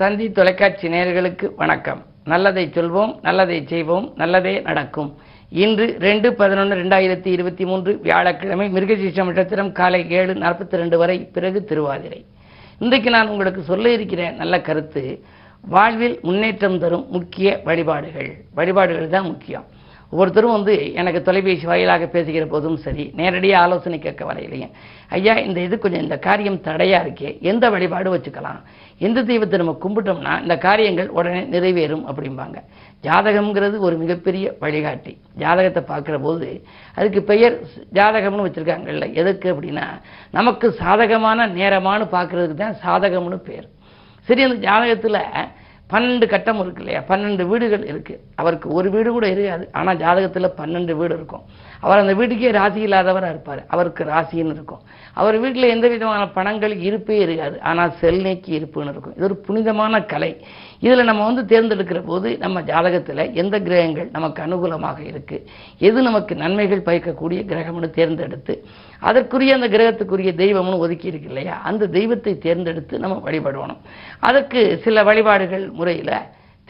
தந்தி தொலைக்காட்சி நேயர்களுக்கு வணக்கம். நல்லதை சொல்வோம் நல்லதை செய்வோம் நல்லதே நடக்கும். இன்று ரெண்டு பதினொன்று ரெண்டாயிரத்தி இருபத்தி மூன்று வியாழக்கிழமை மிருகசீஷம் நட்சத்திரம் காலை ஏழு நாற்பத்தி ரெண்டு வரை பிறகு திருவாதிரை. இன்றைக்கு நான் உங்களுக்கு சொல்ல இருக்கிற நல்ல கருத்து வாழ்வில் முன்னேற்றம் தரும் முக்கிய வழிபாடுகள். வழிபாடுகள் தான் முக்கியம். ஒவ்வொருத்தரும் வந்து எனக்கு தொலைபேசி வாயிலாக பேசுகிற போதும் சரி நேரடியாக ஆலோசனை கேட்க வரையிலையும். ஐயா இந்த இது கொஞ்சம் இந்த காரியம் தடையாக இருக்கே எந்த வழிபாடு வச்சுக்கலாம்? எந்த தெய்வத்தை நம்ம கும்பிட்டோம்னா இந்த காரியங்கள் உடனே நிறைவேறும் அப்படிம்பாங்க. ஜாதகம்ங்கிறது ஒரு மிகப்பெரிய வழிகாட்டி. ஜாதகத்தை பார்க்குற போது அதுக்கு பெயர் ஜாதகம்னு வச்சுருக்காங்கல்ல எதுக்கு அப்படின்னா நமக்கு சாதகமான நேரமானு பார்க்குறதுக்கு தான் சாதகம்னு பேர். சரி அந்த ஜாதகத்தில் பன்னெண்டு கட்டம் இருக்கு இல்லையா? பன்னெண்டு வீடுகள் இருக்கு. அவருக்கு ஒரு வீடு கூட இருக்காது. ஆனால் ஜாதகத்தில் பன்னெண்டு வீடு இருக்கும். அவர் அந்த வீட்டுக்கே ராசி இல்லாதவராக இருப்பார். அவருக்கு ராசின்னு இருக்கும். அவர் வீட்டில் எந்த விதமான பணங்கள் இருப்பே இருக்காது. ஆனால் செல்நீக்கி இருப்புன்னு இருக்கும். இது ஒரு புனிதமான கலை. இதில் நம்ம வந்து தேர்ந்தெடுக்கிற போது நம்ம ஜாதகத்தில் எந்த கிரகங்கள் நமக்கு அனுகூலமாக இருக்குது எது நமக்கு நன்மைகள் பயக்கக்கூடிய கிரகம்னு தேர்ந்தெடுத்து அதற்குரிய அந்த கிரகத்துக்குரிய தெய்வம்னு ஒதுக்கி இருக்கு இல்லையா? அந்த தெய்வத்தை தேர்ந்தெடுத்து நம்ம வழிபடணும். அதற்கு சில வழிபாடுகள் முறையில்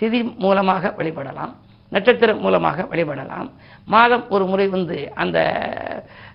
திதி மூலமாக வழிபடலாம். நட்சத்திரம் மூலமாக வழிபடலாம். மாதம் ஒரு முறை வந்து அந்த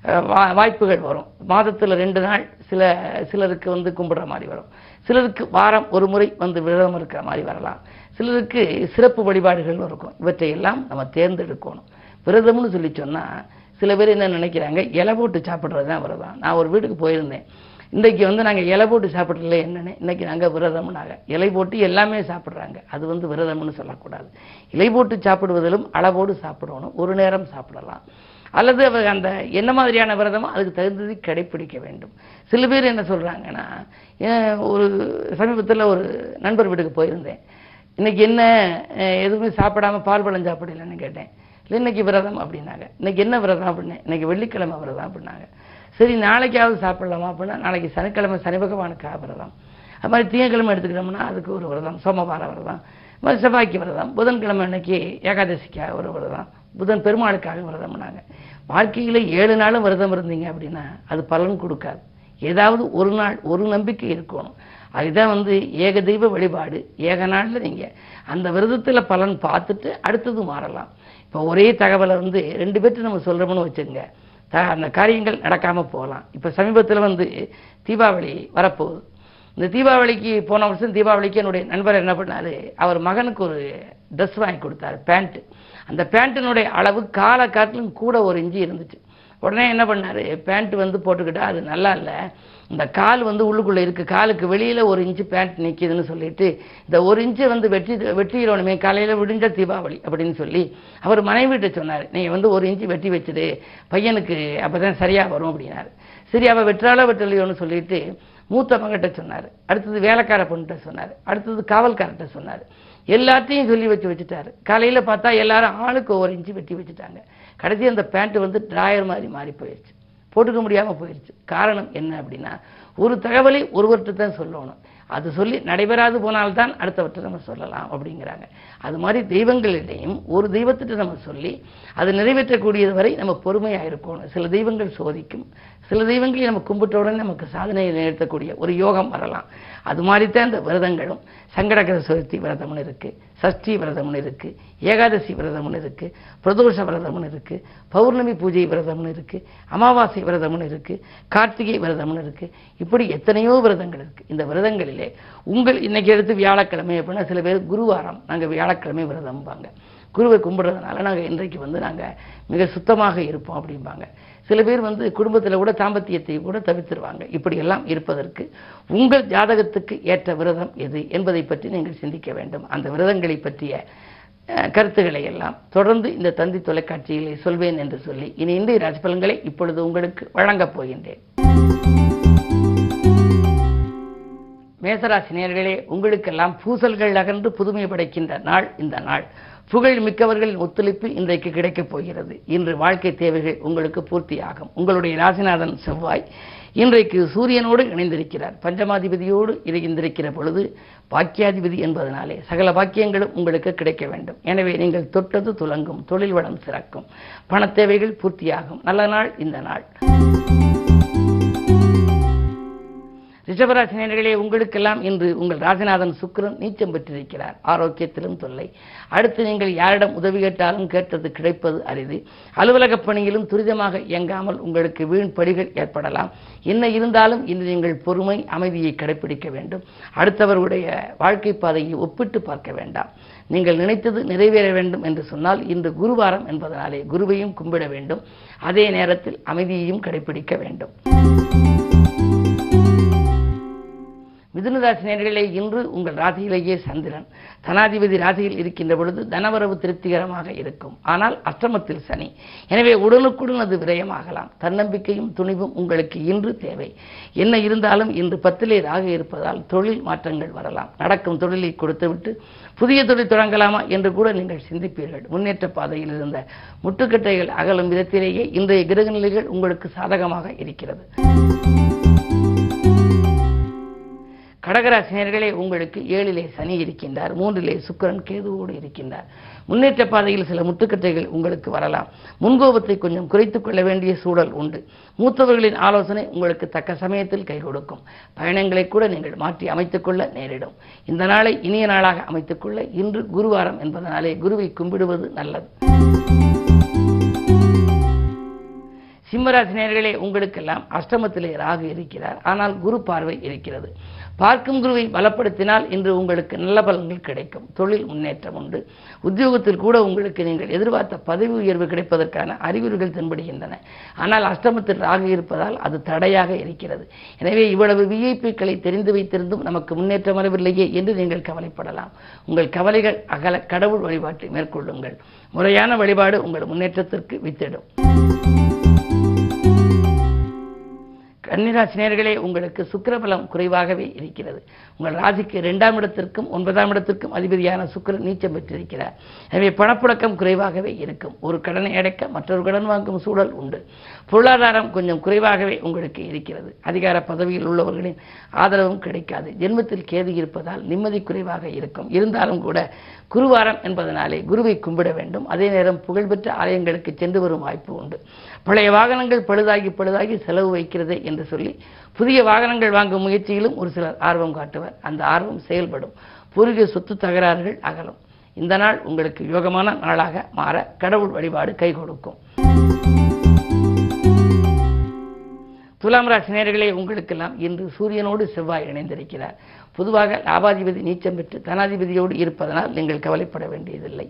வா- வாய்ப்புகள் வரும். மாதத்தில் ரெண்டு நாள் சில சிலருக்கு வந்து கும்பிடுற மாதிரி வரும். சிலருக்கு வாரம் ஒரு முறை வந்து விரதம் இருக்கிற மாதிரி வரலாம். சிலருக்கு சிறப்பு வழிபாடுகள் இருக்கும். இவற்றையெல்லாம் நம்ம தேர்ந்தெடுக்கணும். விரதம்னு சொல்லி சொன்னால் சில பேர் என்ன நினைக்கிறாங்க இலை போட்டு சாப்பிட்றது தான் விரதம். நான் ஒரு வீட்டுக்கு போயிருந்தேன். இன்றைக்கு வந்து நாங்கள் இலை போட்டு சாப்பிட்றல என்னென்னு இன்னைக்கு நாங்கள் விரதம்னாங்க. இலை போட்டு எல்லாமே சாப்பிட்றாங்க. அது வந்து விரதம்னு சொல்லக்கூடாது. இலை போட்டு சாப்பிடுவதிலும் அளவோடு சாப்பிடணும். ஒரு நேரம் சாப்பிடலாம். அல்லது அவர் அந்த என்ன மாதிரியான விரதமோ அதுக்கு தகுந்ததை கடைப்பிடிக்க வேண்டும். சில பேர் என்ன சொல்கிறாங்கன்னா ஏன் ஒரு சமீபத்தில் ஒரு நண்பர் வீட்டுக்கு போயிருந்தேன். இன்னைக்கு என்ன எதுவுமே சாப்பிடாம பால் பழம் சாப்பிடலன்னு கேட்டேன். இல்லை இன்றைக்கி விரதம் அப்படின்னாங்க. இன்னைக்கு என்ன விரதம்? அப்படின்னேன் இன்னைக்கு வெள்ளிக்கிழமை விரதம் அப்படின்னாங்க. சரி நாளைக்காவது சாப்பிடலாமா அப்படின்னா நாளைக்கு சனிக்கிழமை சனி பகவானுக்காக விரதம் அது மாதிரி திங்கக்கிழமை எடுத்துக்கிட்டோம்னா அதுக்கு ஒரு விரதம் சோமவார விரதம். மாதிரி செவ்வாய்க்கு விரதம் புதன்கிழமை அன்னைக்கு ஏகாதசிக்காக ஒரு விரதம். புதன் பெருமாளுக்காக விரதம்னாங்க. வாழ்க்கையில் ஏழு நாளும் விரதம் இருந்தீங்க அப்படின்னா அது பலன் கொடுக்காது. ஏதாவது ஒரு நாள் ஒரு நம்பிக்கை இருக்கணும். அதுதான் வந்து ஏக தெய்வ வழிபாடு ஏக நாளில் நீங்கள் அந்த விரதத்தில் பலன் பார்த்துட்டு அடுத்தது மாறலாம். இப்போ ஒரே தகவலை வந்து ரெண்டு பேர்ட்டு நம்ம சொல்கிறோம்னு வச்சுங்க அந்த காரியங்கள் நடக்காமல் போகலாம். இப்போ சமீபத்தில் வந்து தீபாவளி வரப்போகுது. இந்த தீபாவளிக்கு போன வருஷம் தீபாவளிக்கு என்னுடைய நண்பர் என்ன பண்ணார்? அவர் மகனுக்கு ஒரு ட்ரெஸ் வாங்கி கொடுத்தாரு பேண்ட்டு அந்த பேண்ட்டினுடைய அளவு கால காட்டிலும் கூட ஒரு இஞ்சி இருந்துச்சு. உடனே என்ன பண்ணாரு? பேண்ட் வந்து போட்டுக்கிட்டா அது நல்லா இல்லை. இந்த கால் வந்து உள்ளுக்குள்ளே இருக்குது காலுக்கு வெளியில் ஒரு இன்ச்சு பேண்ட் நிற்கிதுன்னு சொல்லிட்டு இந்த ஒரு இன்ச்சு வந்து வெற்றி வெட்டிடணுமே காலையில் விடிஞ்ச தீபாவளி அப்படின்னு சொல்லி அவர் மனைவிட்ட சொன்னார். நீங்கள் வந்து ஒரு இன்ச்சு வெட்டி வச்சுடு. பையனுக்கு அப்பதான் சரியாக வரும் அப்படின்னாரு. சரி அவள் வெற்றாலோ வெற்றலையோன்னு சொல்லிட்டு மூத்த மகிட்ட சொன்னார். அடுத்தது வேலைக்கார பொண்ணுகிட்ட சொன்னார். அடுத்தது காவல்கார்கிட்ட சொன்னார். எல்லாத்தையும் சொல்லி வச்சு வச்சுட்டாரு. காலையில் பார்த்தா எல்லாரும் ஆளுக்கு ஒரு இன்ச்சு வெட்டி வச்சுட்டாங்க. கடைசி அந்த பேண்ட்டு வந்து ட்ராயர் மாதிரி மாறி போயிடுச்சு போட்டுக்க முடியாமல் போயிடுச்சு காரணம் என்ன அப்படின்னா ஒரு தகவலை ஒருவர்கிட்ட தான் சொல்லணும். அது சொல்லி நடைபெறாது போனால்தான் அடுத்தவற்றை நம்ம சொல்லலாம் அப்படிங்கிறாங்க. அது மாதிரி தெய்வங்களிடையும் ஒரு தெய்வத்திட்ட நம்ம சொல்லி அது நிறைவேற்றக்கூடியது வரை நம்ம பொறுமையாக இருக்கணும். சில தெய்வங்கள் சோதிக்கும். சில தெய்வங்களை நம்ம கும்பிட்ட உடனே நமக்கு சாதனையை நிறுத்தக்கூடிய ஒரு யோகம் வரலாம். அது மாதிரி தான் இந்த விரதங்களும். சங்கடகர சதுர்த்தி விரதம்னு இருக்குது சஷ்டி விரதம்னு இருக்குது ஏகாதசி விரதம்னு இருக்குது பிரதோஷ விரதம்னு இருக்குது பௌர்ணமி பூஜை விரதம்னு இருக்குது அமாவாசை விரதம்னு இருக்குது கார்த்திகை விரதம்னு இருக்குது இப்படி எத்தனையோ விரதங்கள் இருக்குது இந்த விரதங்களில் உங்கள் இன்னைக்கு எடுத்து வியாழக்கிழமை அப்படின்னா சில பேர் குருவாரம் நாங்கள் வியாழக்கிழமை விரதம்பாங்க குருவை கும்பிட்றதுனால நாங்கள் இன்றைக்கு வந்து நாங்கள் மிக சுத்தமாக இருப்போம் அப்படிம்பாங்க. சில பேர் வந்து குடும்பத்தில் கூட தாம்பத்தியத்தை கூட தவிர்த்துருவாங்க. இப்படியெல்லாம் இருப்பதற்கு உங்கள் ஜாதகத்துக்கு ஏற்ற விரதம் எது என்பதை பற்றி நீங்கள் சிந்திக்க வேண்டும். அந்த விரதங்களை பற்றிய கருத்துக்களை எல்லாம் தொடர்ந்து இந்த தந்தி தொலைக்காட்சியிலே சொல்வேன் என்று சொல்லி இனி இந்திய ராசிபலன்களை இப்பொழுது உங்களுக்கு வழங்கப் போகின்றேன். மேசராசி நேர்களே உங்களுக்கெல்லாம் பூசல்கள் அகன்று புதுமை படைக்கின்ற நாள் இந்த நாள். புகழ் மிக்கவர்களின் ஒத்துழைப்பு இன்றைக்கு கிடைக்கப் போகிறது. இன்று வாழ்க்கை தேவைகள் உங்களுக்கு பூர்த்தியாகும். உங்களுடைய ராசிநாதன் செவ்வாய் இன்றைக்கு சூரியனோடு இணைந்திருக்கிறார். பஞ்சமாதிபதியோடு இணைந்திருக்கிற பொழுது பாக்கியாதிபதி என்பதனாலே சகல பாக்கியங்களும் உங்களுக்கு கிடைக்க வேண்டும். எனவே நீங்கள் தொட்டது துலங்கும் தொழில் வளம் சிறக்கும் பண தேவைகள் பூர்த்தியாகும். நல்ல நாள் இந்த நாள். ரிஷபராசினியர்களே உங்களுக்கெல்லாம் இன்று உங்கள் ராசிநாதன் சுக்கிரன் நீச்சம் பெற்றிருக்கிறார். ஆரோக்கியத்திலும் தொல்லை. அடுத்து நீங்கள் யாரிடம் உதவி கேட்டாலும் கேட்டது கிடைப்பது அரிது. அலுவலக பணியிலும் துரிதமாக இயங்காமல் உங்களுக்கு வீண் படிகள் ஏற்படலாம். என்ன இருந்தாலும் இன்று நீங்கள் பொறுமை அமைதியை கடைபிடிக்க வேண்டும். அடுத்தவருடைய வாழ்க்கை பாதையை ஒப்பிட்டு பார்க்க வேண்டாம். நீங்கள் நினைத்தது நிறைவேற வேண்டும் என்று சொன்னால் இன்று குருவாரம் என்பதனாலே குருவையும் கும்பிட வேண்டும். அதே நேரத்தில் அமைதியையும் கடைபிடிக்க வேண்டும். மிதுனராசி நேர்களே இன்று உங்கள் ராசியிலேயே சந்திரன். தனாதிபதி ராசியில் இருக்கின்ற பொழுது தனவரவு திருப்திகரமாக இருக்கும். ஆனால் அஷ்டமத்தில் சனி. எனவே உடனுக்குடன் அது விரயமாகலாம். தன்னம்பிக்கையும் துணிவும் உங்களுக்கு இன்று தேவை. என்ன இருந்தாலும் இன்று பத்திலே ராக இருப்பதால் தொழில் மாற்றங்கள் வரலாம். நடக்கும் தொழிலை கொடுத்துவிட்டு புதிய தொழில் தொடங்கலாமா என்று கூட நீங்கள் சிந்திப்பீர்கள். முன்னேற்ற பாதையில் இருந்த முட்டுக்கட்டைகள் அகலும் விதத்திலேயே இன்றைய கிரகநிலைகள் உங்களுக்கு சாதகமாக இருக்கிறது. கடகராசினியர்களே உங்களுக்கு ஏழிலே சனி இருக்கின்றார் மூன்றிலே சுக்கிரன் கேதுவோடு இருக்கின்றார். முன்னேற்ற பாதையில் சில முட்டுக்கட்டைகள் உங்களுக்கு வரலாம். முன்கோபத்தை கொஞ்சம் குறைத்துக் கொள்ள வேண்டிய சூழல் உண்டு. மூத்தவர்களின் ஆலோசனை உங்களுக்கு தக்க சமயத்தில் கை கொடுக்கும். பயணங்களை கூட நீங்கள் மாற்றி அமைத்துக் கொள்ள நேரிடும். இந்த நாளை இனிய நாளாக அமைத்துக் கொள்ள இன்று குருவாரம் என்பதனாலே குருவை கும்பிடுவது நல்லது. சிம்மராசினியர்களே உங்களுக்கெல்லாம் அஷ்டமத்திலே ராகு இருக்கிறார். ஆனால் குரு பார்வை இருக்கிறது. பார்க்கும் குருவை பலப்படுத்தினால் இன்று உங்களுக்கு நல்ல பலன்கள் கிடைக்கும். தொழில் முன்னேற்றம் உண்டு. உத்தியோகத்தில் கூட உங்களுக்கு நீங்கள் எதிர்பார்த்த பதவி உயர்வு கிடைப்பதற்கான அறிகுறிகள் தென்படுகின்றன. ஆனால் அஷ்டமத்தில் ராகு இருப்பதால் அது தடையாக இருக்கிறது. எனவே இவ்வளவு விஐபிக்களை தெரிந்து வைத்திருந்தும் நமக்கு முன்னேற்றம் வரவில்லையே என்று நீங்கள் கவலைப்படலாம். உங்கள் கவலைகள் அகல கடவுள் வழிபாட்டை மேற்கொள்ளுங்கள். முறையான வழிபாடு உங்கள் முன்னேற்றத்திற்கு வித்திடும். கன்னிராசினியர்களே உங்களுக்கு சுக்கரபலம் குறைவாகவே இருக்கிறது. உங்கள் ராசிக்கு இரண்டாம் இடத்திற்கும் ஒன்பதாம் இடத்திற்கும் அதிபதியான சுக்கரன் நீச்சம் பெற்றிருக்கிறார். எனவே பணப்புழக்கம் குறைவாகவே இருக்கும். ஒரு கடனை அடைக்க மற்றொரு கடன் வாங்கும் சூழல் உண்டு. பொருளாதாரம் கொஞ்சம் குறைவாகவே உங்களுக்கு இருக்கிறது. அதிகார பதவியில் உள்ளவர்களின் ஆதரவும் கிடைக்காது. ஜென்மத்தில் கேது இருப்பதால் நிம்மதி குறைவாக இருக்கும். இருந்தாலும் கூட குருவாரம் என்பதனாலே குருவை கும்பிட வேண்டும். அதே நேரம் புகழ்பெற்ற ஆலயங்களுக்கு சென்று வரும் வாய்ப்பு உண்டு. பழைய வாகனங்கள் பழுதாகி பழுதாகி செலவு வைக்கிறதே என்று சொல்லி புதிய வாகனங்கள் வாங்கும் முயற்சியிலும் ஒரு சிலர் ஆர்வம் காட்டுவர். அந்த ஆர்வம் செயல்படும். பூர்வீக சொத்து தகராறுகள் அகலும். இந்த நாள் உங்களுக்கு யோகமான நாளாக மாற கடவுள் வழிபாடு கை கொடுக்கும். துலாம் ராசி நேர்களே உங்களுக்கெல்லாம் இன்று சூரியனோடு செவ்வாய் இணைந்திருக்கிறார். பொதுவாக லாபாதிபதி நீச்சம் பெற்று தனாதிபதியோடு இருப்பதனால் நீங்கள் கவலைப்பட வேண்டியதில்லை.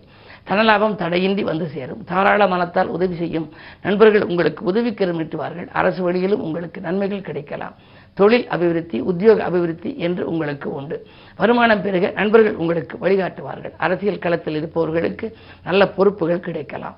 தனலாபம் தடையின்றி வந்து சேரும். தாராள மனத்தால் உதவி செய்யும் நண்பர்கள் உங்களுக்கு உதவிக்கரம் நீட்டுவார்கள் அரசு வழியிலும் உங்களுக்கு நன்மைகள் கிடைக்கலாம். தொழில் அபிவிருத்தி உத்தியோக அபிவிருத்தி என்று உங்களுக்கு உண்டு. வருமானம் பெருக நண்பர்கள் உங்களுக்கு வழிகாட்டுவார்கள். அரசியல் களத்தில் இருப்பவர்களுக்கு நல்ல பொறுப்புகள் கிடைக்கலாம்.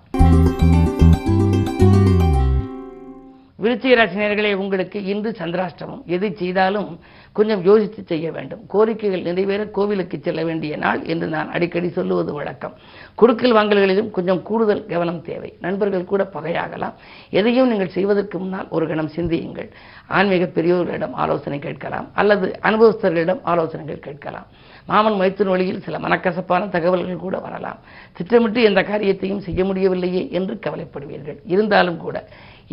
விருச்சிக ராசினியர்களே உங்களுக்கு இன்று சந்திராஷ்டமம். எது செய்தாலும் கொஞ்சம் யோசித்து செய்ய வேண்டும். கோரிக்கைகள் நிறைவேற கோவிலுக்கு செல்ல வேண்டிய நாள் என்று நான் அடிக்கடி சொல்லுவது வழக்கம். குறுக்கில் வாங்கல்களிலும் கொஞ்சம் கூடுதல் கவனம் தேவை. நண்பர்கள் கூட பகையாகலாம். எதையும் நீங்கள் செய்வதற்கு முன்னால் ஒரு கணம் சிந்தியுங்கள். ஆன்மீக பெரியோர்களிடம் ஆலோசனை கேட்கலாம். அல்லது அனுபவஸ்தர்களிடம் ஆலோசனைகள் கேட்கலாம். மாமன் மைத்தின் வழியில் சில மனக்கசப்பான தகவல்கள் கூட வரலாம். திட்டமிட்டு எந்த காரியத்தையும் செய்ய முடியவில்லையே என்று கவலைப்படுவீர்கள். இருந்தாலும் கூட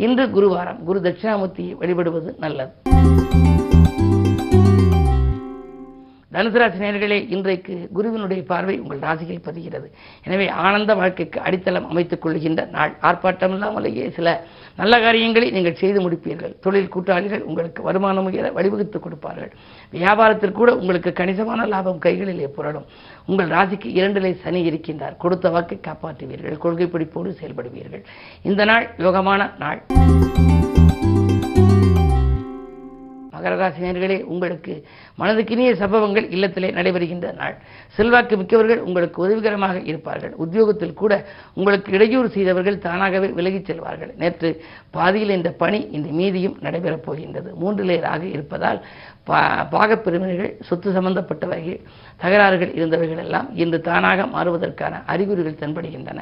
இன்று குருவாரம். குரு தட்சிணாமூர்த்தியை வழிபடுவது நல்லது. தனுசு ராசி இன்றைக்கு குருவினுடைய பார்வை உங்கள் ராசியில் பதிகிறது எனவே ஆனந்த வாழ்க்கைக்கு அடித்தளம் அமைத்துக் கொள்கின்ற நாள். ஆர்ப்பாட்டம் இல்லாமலேயே சில நல்ல காரியங்களை நீங்கள் செய்து முடிப்பீர்கள். தொழில் கூட்டாளிகள் உங்களுக்கு வருமானம் உயர வழிவகுத்து கொடுப்பார்கள். வியாபாரத்தில் கூட உங்களுக்கு கணிசமான லாபம் கைகளிலே புரளும். உங்கள் ராசிக்கு இரண்டிலே சனி இருக்கின்றார். கொடுத்த வாக்கை காப்பாற்றுவீர்கள். கொள்கை பிடிப்போடு செயல்படுவீர்கள். இந்த நாள் யோகமான நாள். மகர ராசினியர்களே உங்களுக்கு மனதுக்கினிய சம்பவங்கள் இல்லத்திலே நடைபெறுகின்ற நாள். செல்வாக்கு மிக்கவர்கள் உங்களுக்கு உதவிகரமாக இருப்பார்கள். உத்தியோகத்தில் கூட உங்களுக்கு இடையூறு செய்தவர்கள் தானாகவே விலகிச் செல்வார்கள். நேற்று பாதியில் இந்த பணி இந்த மீதியும் நடைபெறப் போகின்றது. மூன்று ராக இருப்பதால் பா பாகப்பிரிவினைகள் சொத்து சம்பந்தப்பட்டவர்கள் தகராறுகள் இருந்தவர்கள் எல்லாம் இன்று தானாக மாறுவதற்கான அறிகுறிகள் தென்படுகின்றன.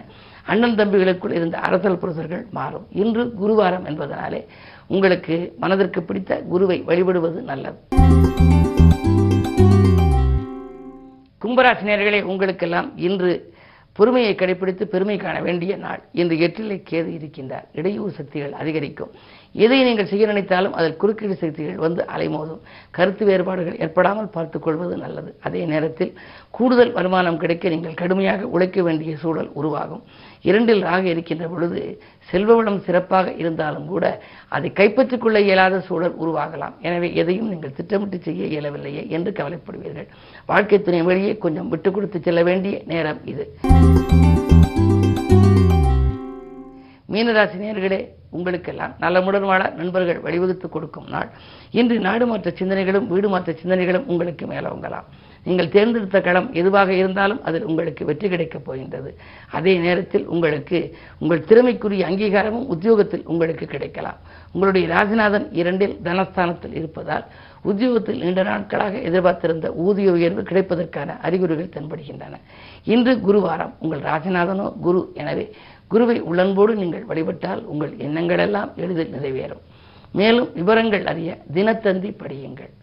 அண்ணன் தம்பிகளுக்குள் இருந்த அரசல் புரசர்கள் மாறும். இன்று குருவாரம் என்பதனாலே உங்களுக்கு மனதிற்கு பிடித்த குருவை வழிபடுவது நல்லது. கும்பராசினியர்களே உங்களுக்கெல்லாம் இன்று பொறுமையை கடைபிடித்து பெருமை காண வேண்டிய நாள். இன்று எட்டிலை கேது இருக்கின்றார். இடையூறு சக்திகள் அதிகரிக்கும். எதை நீங்கள் செய்ய நினைத்தாலும் அதில் குறுக்கீடு சக்திகள் வந்து அலைமோதும். கருத்து வேறுபாடுகள் ஏற்படாமல் பார்த்துக் கொள்வது நல்லது. அதே நேரத்தில் கூடுதல் வருமானம் கிடைக்க நீங்கள் கடுமையாக உழைக்க வேண்டிய சூழல் உருவாகும். இரண்டில் ராக இருக்கின்ற பொழுது செல்வ வளம் சிறப்பாக இருந்தாலும் கூட அதை கைப்பற்றிக் கொள்ள இயலாத சூழல் உருவாகலாம். எனவே எதையும் நீங்கள் திட்டமிட்டு செய்ய இயலவில்லையே என்று கவலைப்படுவீர்கள். வாழ்க்கை துணை வழியே கொஞ்சம் விட்டு கொடுத்து செல்ல வேண்டிய நேரம் இது. மீனராசி நேர்களே உங்களுக்கெல்லாம் நலமுடன் வாழ நண்பர்கள் வழிவகுத்து கொடுக்கும் நாள். இன்று நாடு மாற்ற சிந்தனைகளும் வீடு மாற்ற சிந்தனைகளும் உங்களுக்கு மேலோங்கலாம். நீங்கள் தேர்ந்தெடுத்த களம் எதுவாக இருந்தாலும் அதில் உங்களுக்கு வெற்றி கிடைக்கப் போகின்றது. அதே நேரத்தில் உங்களுக்கு உங்கள் திறமைக்குரிய அங்கீகாரமும் உத்தியோகத்தில் உங்களுக்கு கிடைக்கலாம். உங்களுடைய ராஜநாதன் இரண்டில் தனஸ்தானத்தில் இருப்பதால் உத்தியோகத்தில் நீண்ட நாட்களாக எதிர்பார்த்திருந்த ஊதிய உயர்வு கிடைப்பதற்கான அறிகுறிகள் தென்படுகின்றன. இன்று குருவாரம் உங்கள் ராஜநாதனோ குரு. எனவே குருவை உள்ளன்போடு நீங்கள் வழிபட்டால் உங்கள் எண்ணங்களெல்லாம் எளிதில் நிறைவேறும். மேலும் விவரங்கள் அறிய தினத்தந்தி படியுங்கள்.